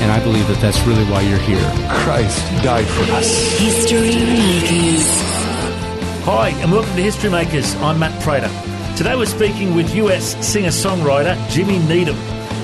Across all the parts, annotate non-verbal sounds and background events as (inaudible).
And I believe that that's really why you're here. Christ died for us. History Makers. Hi, and welcome to History Makers. I'm Matt Prater. Today we're speaking with US singer songwriter Jimmy Needham.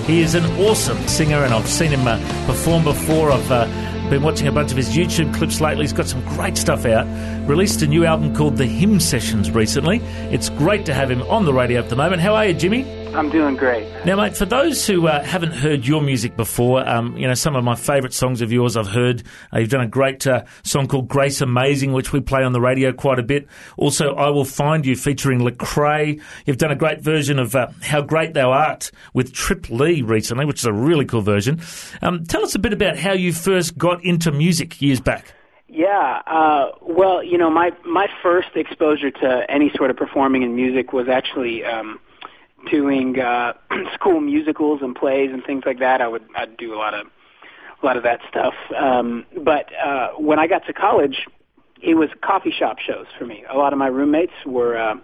He is an awesome singer, and I've seen him uh, perform before. I've uh, been watching a bunch of his YouTube clips lately. He's got some great stuff out. Released a new album called The Hymn Sessions recently. It's great to have him on the radio at the moment. How are you, Jimmy? I'm doing great. Now, mate, for those who uh, haven't heard your music before, um, you know, some of my favourite songs of yours I've heard. Uh, you've done a great uh, song called Grace Amazing, which we play on the radio quite a bit. Also, I Will Find You featuring Lecrae. You've done a great version of uh, How Great Thou Art with Trip Lee recently, which is a really cool version. Um, tell us a bit about how you first got into music years back. Yeah, uh, well, you know, my my first exposure to any sort of performing in music was actually um, doing uh, (clears throat) school musicals and plays and things like that. I would I'd do a lot of a lot of that stuff. Um, but uh, when I got to college, it was coffee shop shows for me. A lot of my roommates were uh,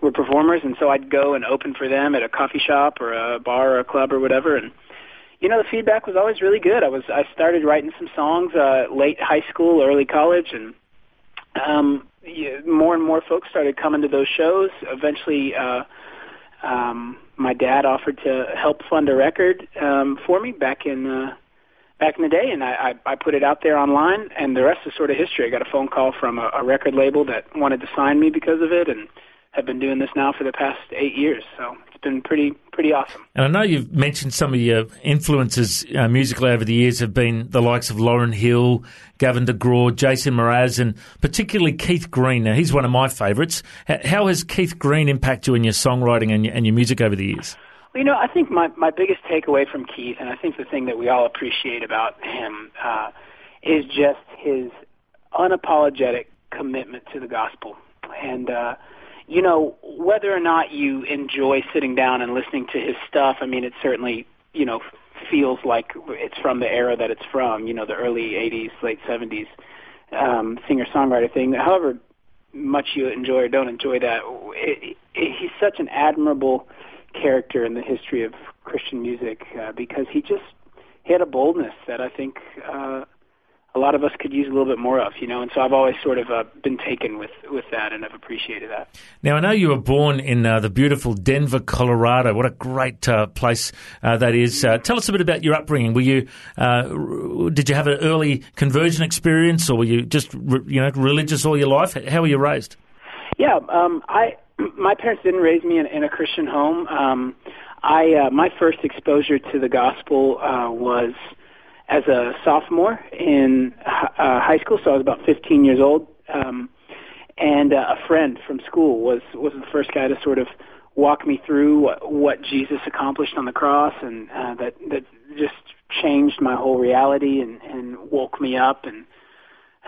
were performers, and so I'd go and open for them at a coffee shop or a bar or a club or whatever. And you know, the feedback was always really good. I was I started writing some songs uh, late high school, early college, and um, more and more folks started coming to those shows. Eventually. Uh, um, my dad offered to help fund a record um, for me back in uh, back in the day, and I, I, I put it out there online, and the rest is sort of history. I got a phone call from a, a record label that wanted to sign me because of it, and have been doing this now for the past eight years. So it's been pretty pretty awesome. And I know you've mentioned some of your influences uh, musically over the years have been the likes of Lauryn Hill, Gavin DeGraw, Jason Mraz, and particularly Keith Green. Now he's one of my favourites. How has Keith Green impacted you in your songwriting and your, and your music over the years? Well, you know, I think my my biggest takeaway from Keith, and I think the thing that we all appreciate about him, uh, is just his unapologetic commitment to the gospel and. uh you know, whether or not you enjoy sitting down and listening to his stuff, I mean, it certainly, you know, feels like it's from the era that it's from, you know, the early 80s, late 70s um, singer-songwriter thing. However much you enjoy or don't enjoy that, it, it, he's such an admirable character in the history of Christian music uh, because he just he had a boldness that I think uh, a lot of us could use a little bit more of, you know. And so I've always sort of uh, been taken with with that, and I've appreciated that. Now I know you were born in uh, the beautiful Denver, Colorado. What a great uh, place uh, that is. Uh, tell us a bit about your upbringing. Were you uh, did you have an early conversion experience, or were you just you know religious all your life? How were you raised? Yeah, um, I (clears throat) my parents didn't raise me in, in a Christian home. Um, I my first exposure to the gospel was as a sophomore in uh, high school, so I was about 15 years old. Um, and uh, a friend from school was was the first guy to sort of walk me through what, what Jesus accomplished on the cross, and uh, that that just changed my whole reality and, and woke me up and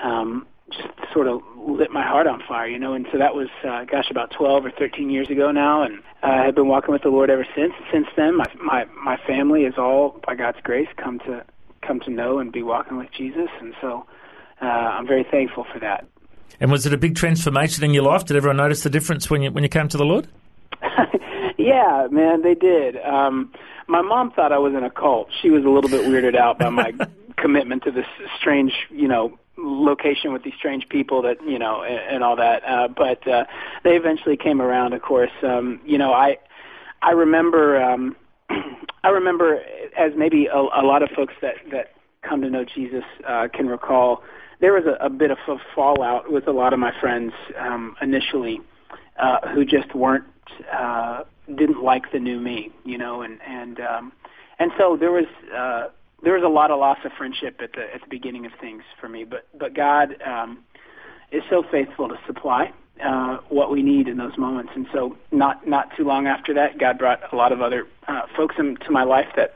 um, just sort of lit my heart on fire, you know. And so that was, uh, gosh, about 12 or 13 years ago now, and uh, I've been walking with the Lord ever since. Since then, my my my family is all, by God's grace, come to come to know and be walking with Jesus. And so uh, I'm very thankful for that. And was it a big transformation in your life? Did everyone notice the difference when you when you came to the Lord? (laughs) yeah, man, they did. Um, my mom thought I was in a cult. She was a little bit weirded out by my (laughs) commitment to this strange, you know, location with these strange people that you know and, and all that. Uh, but uh, they eventually came around. Of course, um, you know, I I remember. Um, I remember, as maybe a, a lot of folks that that come to know Jesus uh, can recall, there was a, a bit of a fallout with a lot of my friends um, initially, uh, who just weren't uh, didn't like the new me, you know, and and um, and so there was uh, there was a lot of loss of friendship at the at the beginning of things for me, but but God um, is so faithful to supply uh, what we need in those moments. And so, not not too long after that, God brought a lot of other uh, folks into my life that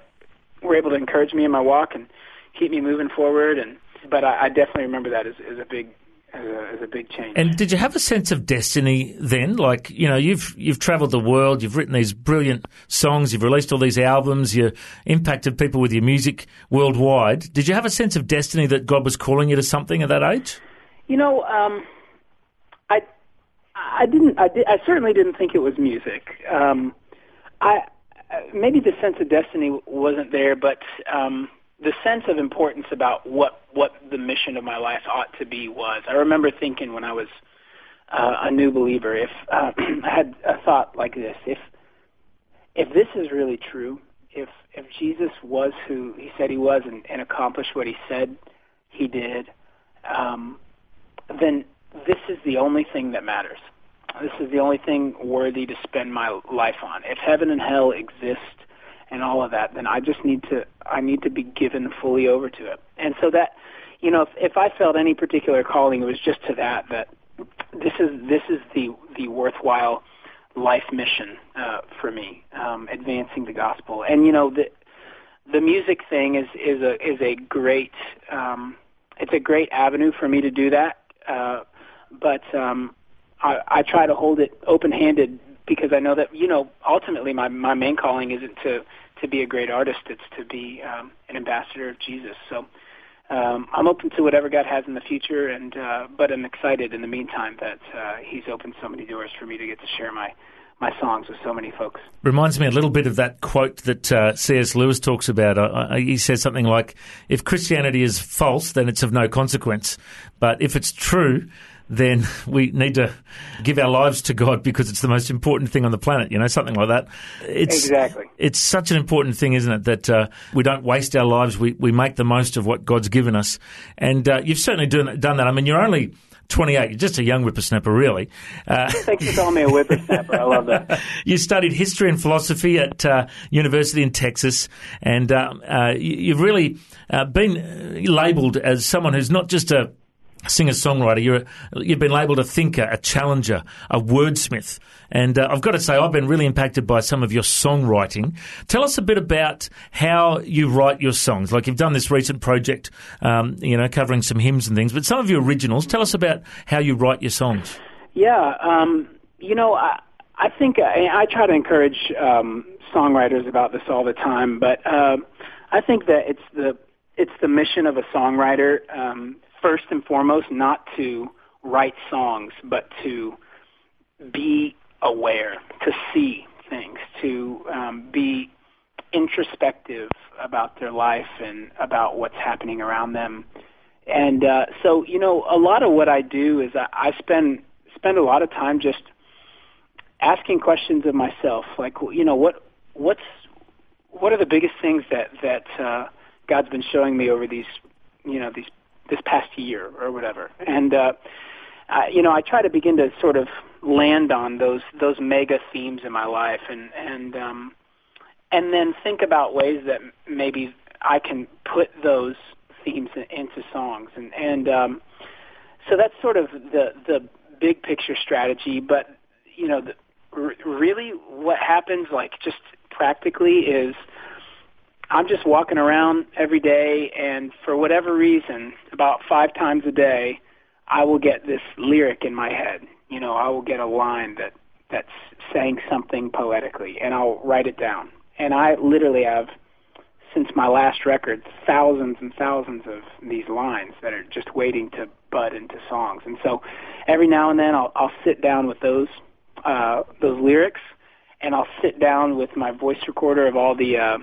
were able to encourage me in my walk and keep me moving forward. And but I, I definitely remember that as, as a big as a, as a big change. And did you have a sense of destiny then? Like, you know, you've you've travelled the world, you've written these brilliant songs, you've released all these albums, you impacted people with your music worldwide. Did you have a sense of destiny that God was calling you to something at that age? You know, um, I didn't. I, did, I certainly didn't think it was music. Um, I maybe the sense of destiny wasn't there, but um, the sense of importance about what what the mission of my life ought to be was. I remember thinking when I was uh, a new believer, if uh, (clears throat) I had a thought like this, if if this is really true, if if Jesus was who he said he was and, and accomplished what he said he did, um, then this is the only thing that matters. This is the only thing worthy to spend my life on. If heaven and hell exist and all of that, then I just need to I need to be given fully over to it. And so that you know, if if I felt any particular calling, it was just to that that this is this is the the worthwhile life mission uh, for me, um, advancing the gospel. And you know, the the music thing is is a is a great um, it's a great avenue for me to do that. Uh, but um, I, I try to hold it open-handed because I know that you know ultimately my my main calling isn't to to be a great artist; it's to be um, an ambassador of Jesus. So um, I'm open to whatever God has in the future, and uh, but I'm excited in the meantime that uh, He's opened so many doors for me to get to share my my songs with so many folks. Reminds me a little bit of that quote that uh, C.S. Lewis talks about. He says something like, "If Christianity is false, then it's of no consequence, but if it's true." Then we need to give our lives to God because it's the most important thing on the planet. You know, something like that. It's, exactly. It's such an important thing, isn't it, that uh, we don't waste our lives. We we make the most of what God's given us, and uh, you've certainly done, done that. I mean, you're only 28. You're just a young whippersnapper, really. Uh, Thanks for calling me a whippersnapper. I love that. (laughs) you studied history and philosophy at uh, University in Texas, and uh, uh you've really uh, been labelled as someone who's not just a singer songwriter. You've been labelled a thinker, a challenger, a wordsmith, and uh, I've got to say I've been really impacted by some of your songwriting. Tell us a bit about how you write your songs. Like you've done this recent project, um, you know, covering some hymns and things, but some of your originals. Tell us about how you write your songs. Yeah, um, you know, I, I think I, I try to encourage um, songwriters about this all the time, but uh, I think that it's the it's the mission of a songwriter um, first and foremost not to write songs, but to be aware, to see things, to um, be introspective about their life and about what's happening around them. And uh, so, you know, a lot of what I do is I, I spend spend a lot of time just asking questions of myself, like, you know, what what's what are the biggest things that that uh, God's been showing me over these, you know, these this past year or whatever. And uh, I, you know, I try to begin to sort of land on those those mega themes in my life, and and um, and then think about ways that maybe I can put those themes into songs, and and um, so that's sort of the the big picture strategy. But you know, the, r- really, what happens, like just practically, is I'm just walking around every day, and for whatever reason, about five times a day, I will get this lyric in my head. You know, I will get a line that that's saying something poetically, and I'll write it down. And I literally have, since my last record, thousands and thousands of these lines that are just waiting to bud into songs. And so, every now and then, I'll I'll sit down with those uh, those lyrics, and I'll sit down with my voice recorder of all the uh,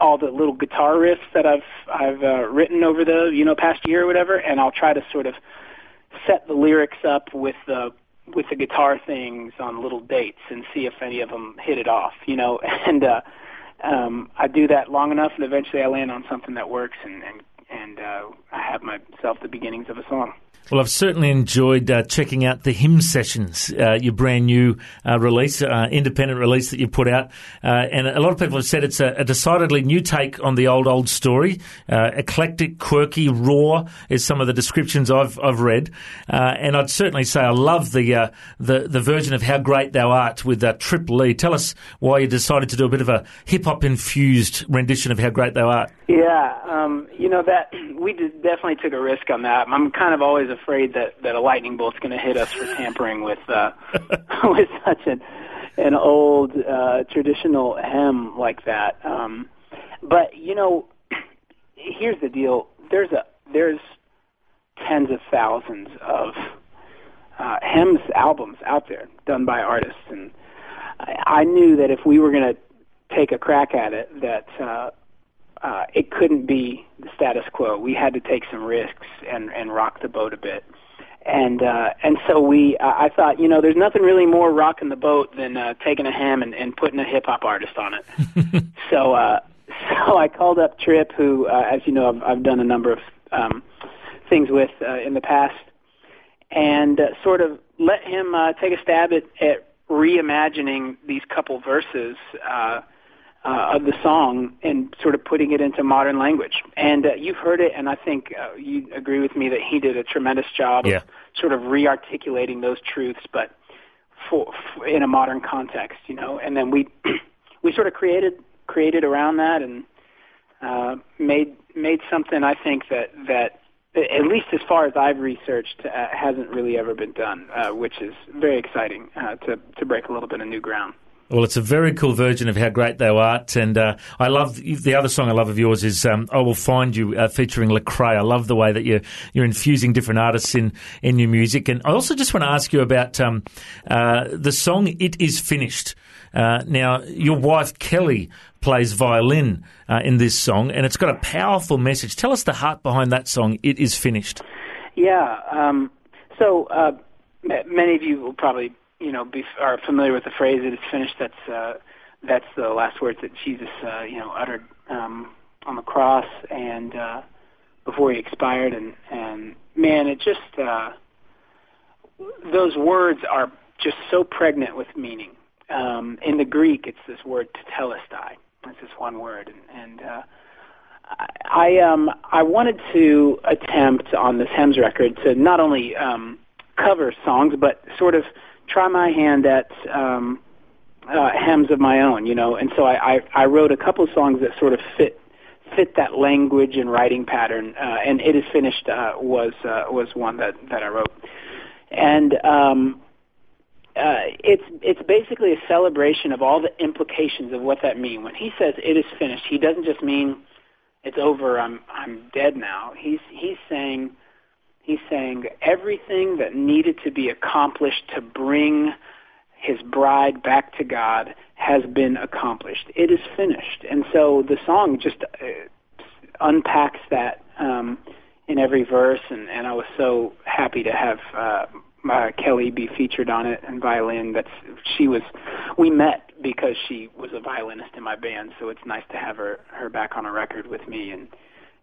all the little guitar riffs that I've I've uh, written over the you know past year or whatever, and I'll try to sort of set the lyrics up with the with the guitar things on little dates and see if any of them hit it off, you know. (laughs) And uh, um, I do that long enough, and eventually I land on something that works, and and and uh, I have myself the beginnings of a song. Well, I've certainly enjoyed uh, checking out the Hymn Sessions, uh, your brand new uh, release, uh, independent release that you put out. Uh, and a lot of people have said it's a, a decidedly new take on the old, old story. Uh, eclectic, quirky, raw is some of the descriptions I've, I've read. and I'd certainly say I love the, the, the version of How Great Thou Art with Trip Lee. Tell us why you decided to do a bit of a hip hop infused rendition of How Great Thou Art. Yeah, um, you know, that we did, definitely took a risk on that. I'm kind of always afraid that that a lightning bolt's going to hit us for tampering with uh, (laughs) with such an an old uh, traditional hymn like that. Um, but you know, here's the deal: there's a there's tens of thousands of uh, hymns albums out there done by artists, and I, I knew that if we were going to take a crack at it, that uh, uh, it couldn't be the status quo. We had to take some risks and and rock the boat a bit. And uh, and so we, uh, I thought, you know, there's nothing really more rocking the boat than uh, taking a ham and, and putting a hip hop artist on it. (laughs) so uh, so I called up Trip, who, uh, as you know, I've, I've done a number of um, things with uh, in the past, and uh, sort of let him uh, take a stab at, at reimagining these couple verses uh, uh, of the song and sort of putting it into modern language. And uh, you've heard it, and I think uh, you agree with me that he did a tremendous job Yeah. of sort of re-articulating those truths, but for, for in a modern context, you know. And then we (clears throat) we sort of created created around that and uh, made made something I think that that at least as far as I've researched uh, hasn't really ever been done, uh, which is very exciting uh, to to break a little bit of new ground. Well, it's a very cool version of How Great Thou Art, and uh, I love the other song I love of yours is um, I Will Find You, uh, featuring Lecrae. I love the way that you're you're infusing different artists in in your music, and I also just want to ask you about um, uh, the song "It Is Finished." Uh, now, your wife Kelly plays violin uh, in this song, and it's got a powerful message. Tell us the heart behind that song. It is finished. Yeah. Um, so uh, many of you will probably you know be are familiar with the phrase "it is finished." That's uh, that's the last words that Jesus uh, you know uttered um, on the cross and uh, before he expired. And and man, it just uh, those words are just so pregnant with meaning. Um, in the Greek, it's this word tetelestai. It's this one word, and, and uh, I um I wanted to attempt on this Hymns record to not only um, cover songs but sort of try my hand at um, uh, Hymns of my own, you know. And so I, I I wrote a couple of songs that sort of fit fit that language and writing pattern. Uh, and it is finished uh, was uh, was one that that I wrote, and um, uh, it's it's basically a celebration of all the implications of what that means. When he says it is finished, he doesn't just mean it's over. I'm I'm dead now. He's he's saying he's saying everything that needed to be accomplished to bring his bride back to God has been accomplished. It is finished. And so the song just uh, unpacks that um, in every verse, and, and I was so happy to have uh, uh, Kelly be featured on it and violin. That's she was. We met because she was a violinist in my band, so it's nice to have her her back on a record with me and.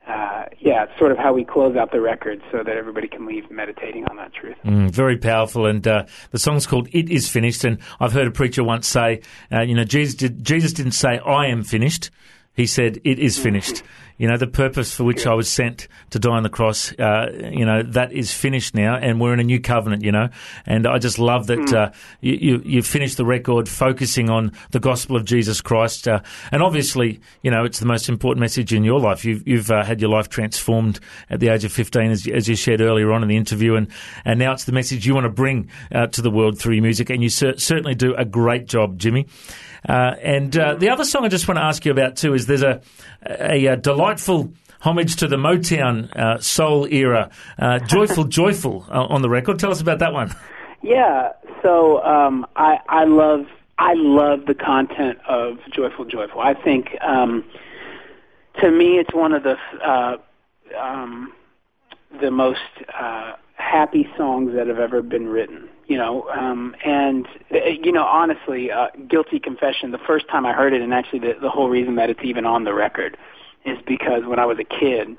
Uh, yeah, it's sort of how we close out the record so that everybody can leave meditating on that truth. Mm, very powerful, and uh, the song's called "It Is Finished." And I've heard a preacher once say, uh, "You know, Jesus, did, Jesus didn't say I am finished; he said it is finished." (laughs) You know, the purpose for which I was sent to die on the cross, uh, you know, that is finished now, and we're in a new covenant, you know. And I just love that uh, you, you, you finished the record focusing on the gospel of Jesus Christ. Uh, and obviously, you know, it's the most important message in your life. You've, you've uh, had your life transformed at the age of 15, as, as you shared earlier on in the interview, and, and now it's the message you want to bring uh, to the world through your music, and you cer- certainly do a great job, Jimmy. Uh, and uh, the other song I just want to ask you about too is there's a, a, a delightful homage to the Motown uh, soul era, uh, "Joyful, (laughs) Joyful" uh, on the record. Tell us about that one. Yeah, so um, I, I love I love the content of Joyful, Joyful. I think um, to me it's one of the uh, um, the most uh, happy songs that have ever been written. You know, um, and uh, you know, honestly, uh, guilty confession. The first time I heard it, and actually the, the whole reason that it's even on the record, is because when I was a kid,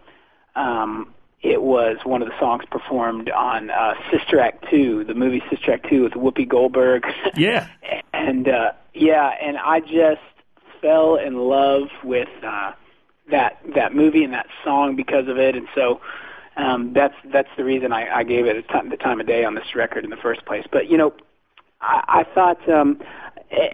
um, it was one of the songs performed on uh, Sister Act Two, the movie Sister Act Two with Whoopi Goldberg. (laughs) Yeah. and uh, yeah, and I just fell in love with uh, that that movie and that song because of it, and so um, that's that's the reason I, I gave it a time, the time of day on this record in the first place. But you know, I, I thought um,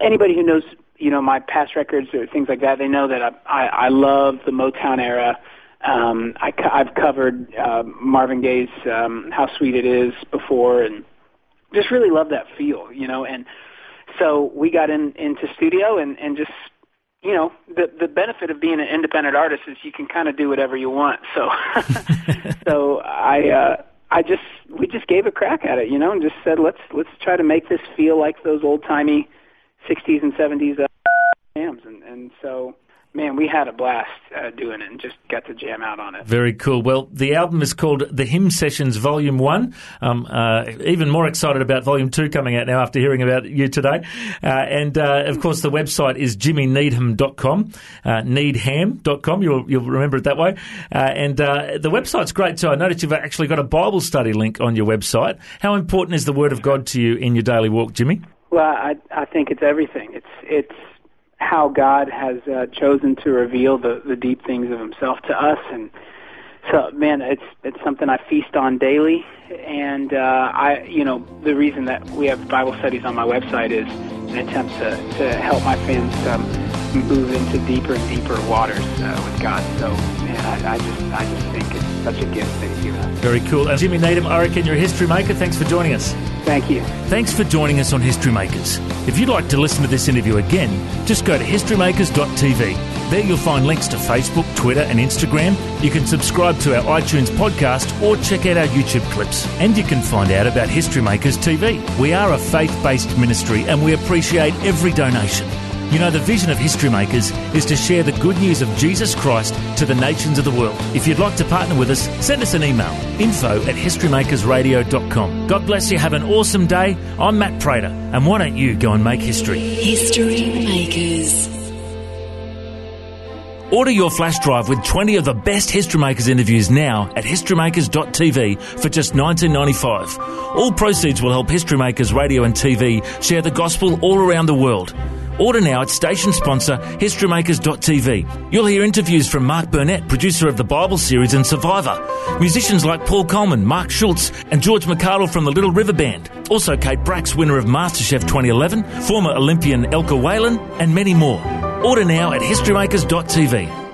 anybody who knows you know my past records or things like that, they know that I I, I love the Motown era. um, I, I've covered uh, Marvin Gaye's um, "How Sweet It Is" before, and just really love that feel, you know. And so we got in into studio and and just you know the the benefit of being an independent artist is you can kind of do whatever you want. So (laughs) so I uh, I just we just gave a crack at it, you know, and just said let's let's try to make this feel like those old timey '60s and '70s uh, jams, and and so man, we had a blast uh, doing it and just got to jam out on it. Very cool. Well, the album is called The Hymn Sessions Volume 1. Um, uh, even more excited about Volume 2 coming out now after hearing about you today. Uh, and, uh, of course, the website is jimmyneedham.com, uh, needham.com. You'll, you'll remember it that way. Uh, and uh, the website's great too. I noticed you've actually got a Bible study link on your website. How important is the Word of God to you in your daily walk, Jimmy? Well, I, I think it's everything. It's, it's, how God has uh, chosen to reveal the, the deep things of Himself to us, and so man, it's it's something I feast on daily, and uh, I you know the reason that we have Bible studies on my website is an attempt to to help my fans um, move into deeper and deeper waters uh, with God. So man, I, I just I just think it's such a gift that He's given us. Very cool. And Jimmy Needham, I reckon you're a history maker. Thanks for joining us. Thank you. Thanks for joining us on History Makers. If you'd like to listen to this interview again, just go to historymakers.tv. There you'll find links to Facebook, Twitter, and Instagram. You can subscribe to our iTunes podcast or check out our YouTube clips. And you can find out about History Makers TV. We are a faith based ministry and we appreciate every donation. You know, the vision of History Makers is to share the good news of Jesus Christ to the nations of the world. If you'd like to partner with us, send us an email info at historymakersradio.com. God bless you. Have an awesome day. I'm Matt Prater, and why don't you go and make history? History Makers. Order your flash drive with 20 of the best History Makers interviews now at historymakers.tv for just $19.95. All proceeds will help History Makers Radio and TV share the gospel all around the world. Order now at station sponsor historymakers.tv. You'll hear interviews from Mark Burnett, producer of the Bible series and Survivor, musicians like Paul Colman, Mark Schultz, and George McArdle from the Little River Band, also Kate Bracks, winner of MasterChef 2011, former Olympian Elka Whalen, and many more. Order now at historymakers.tv.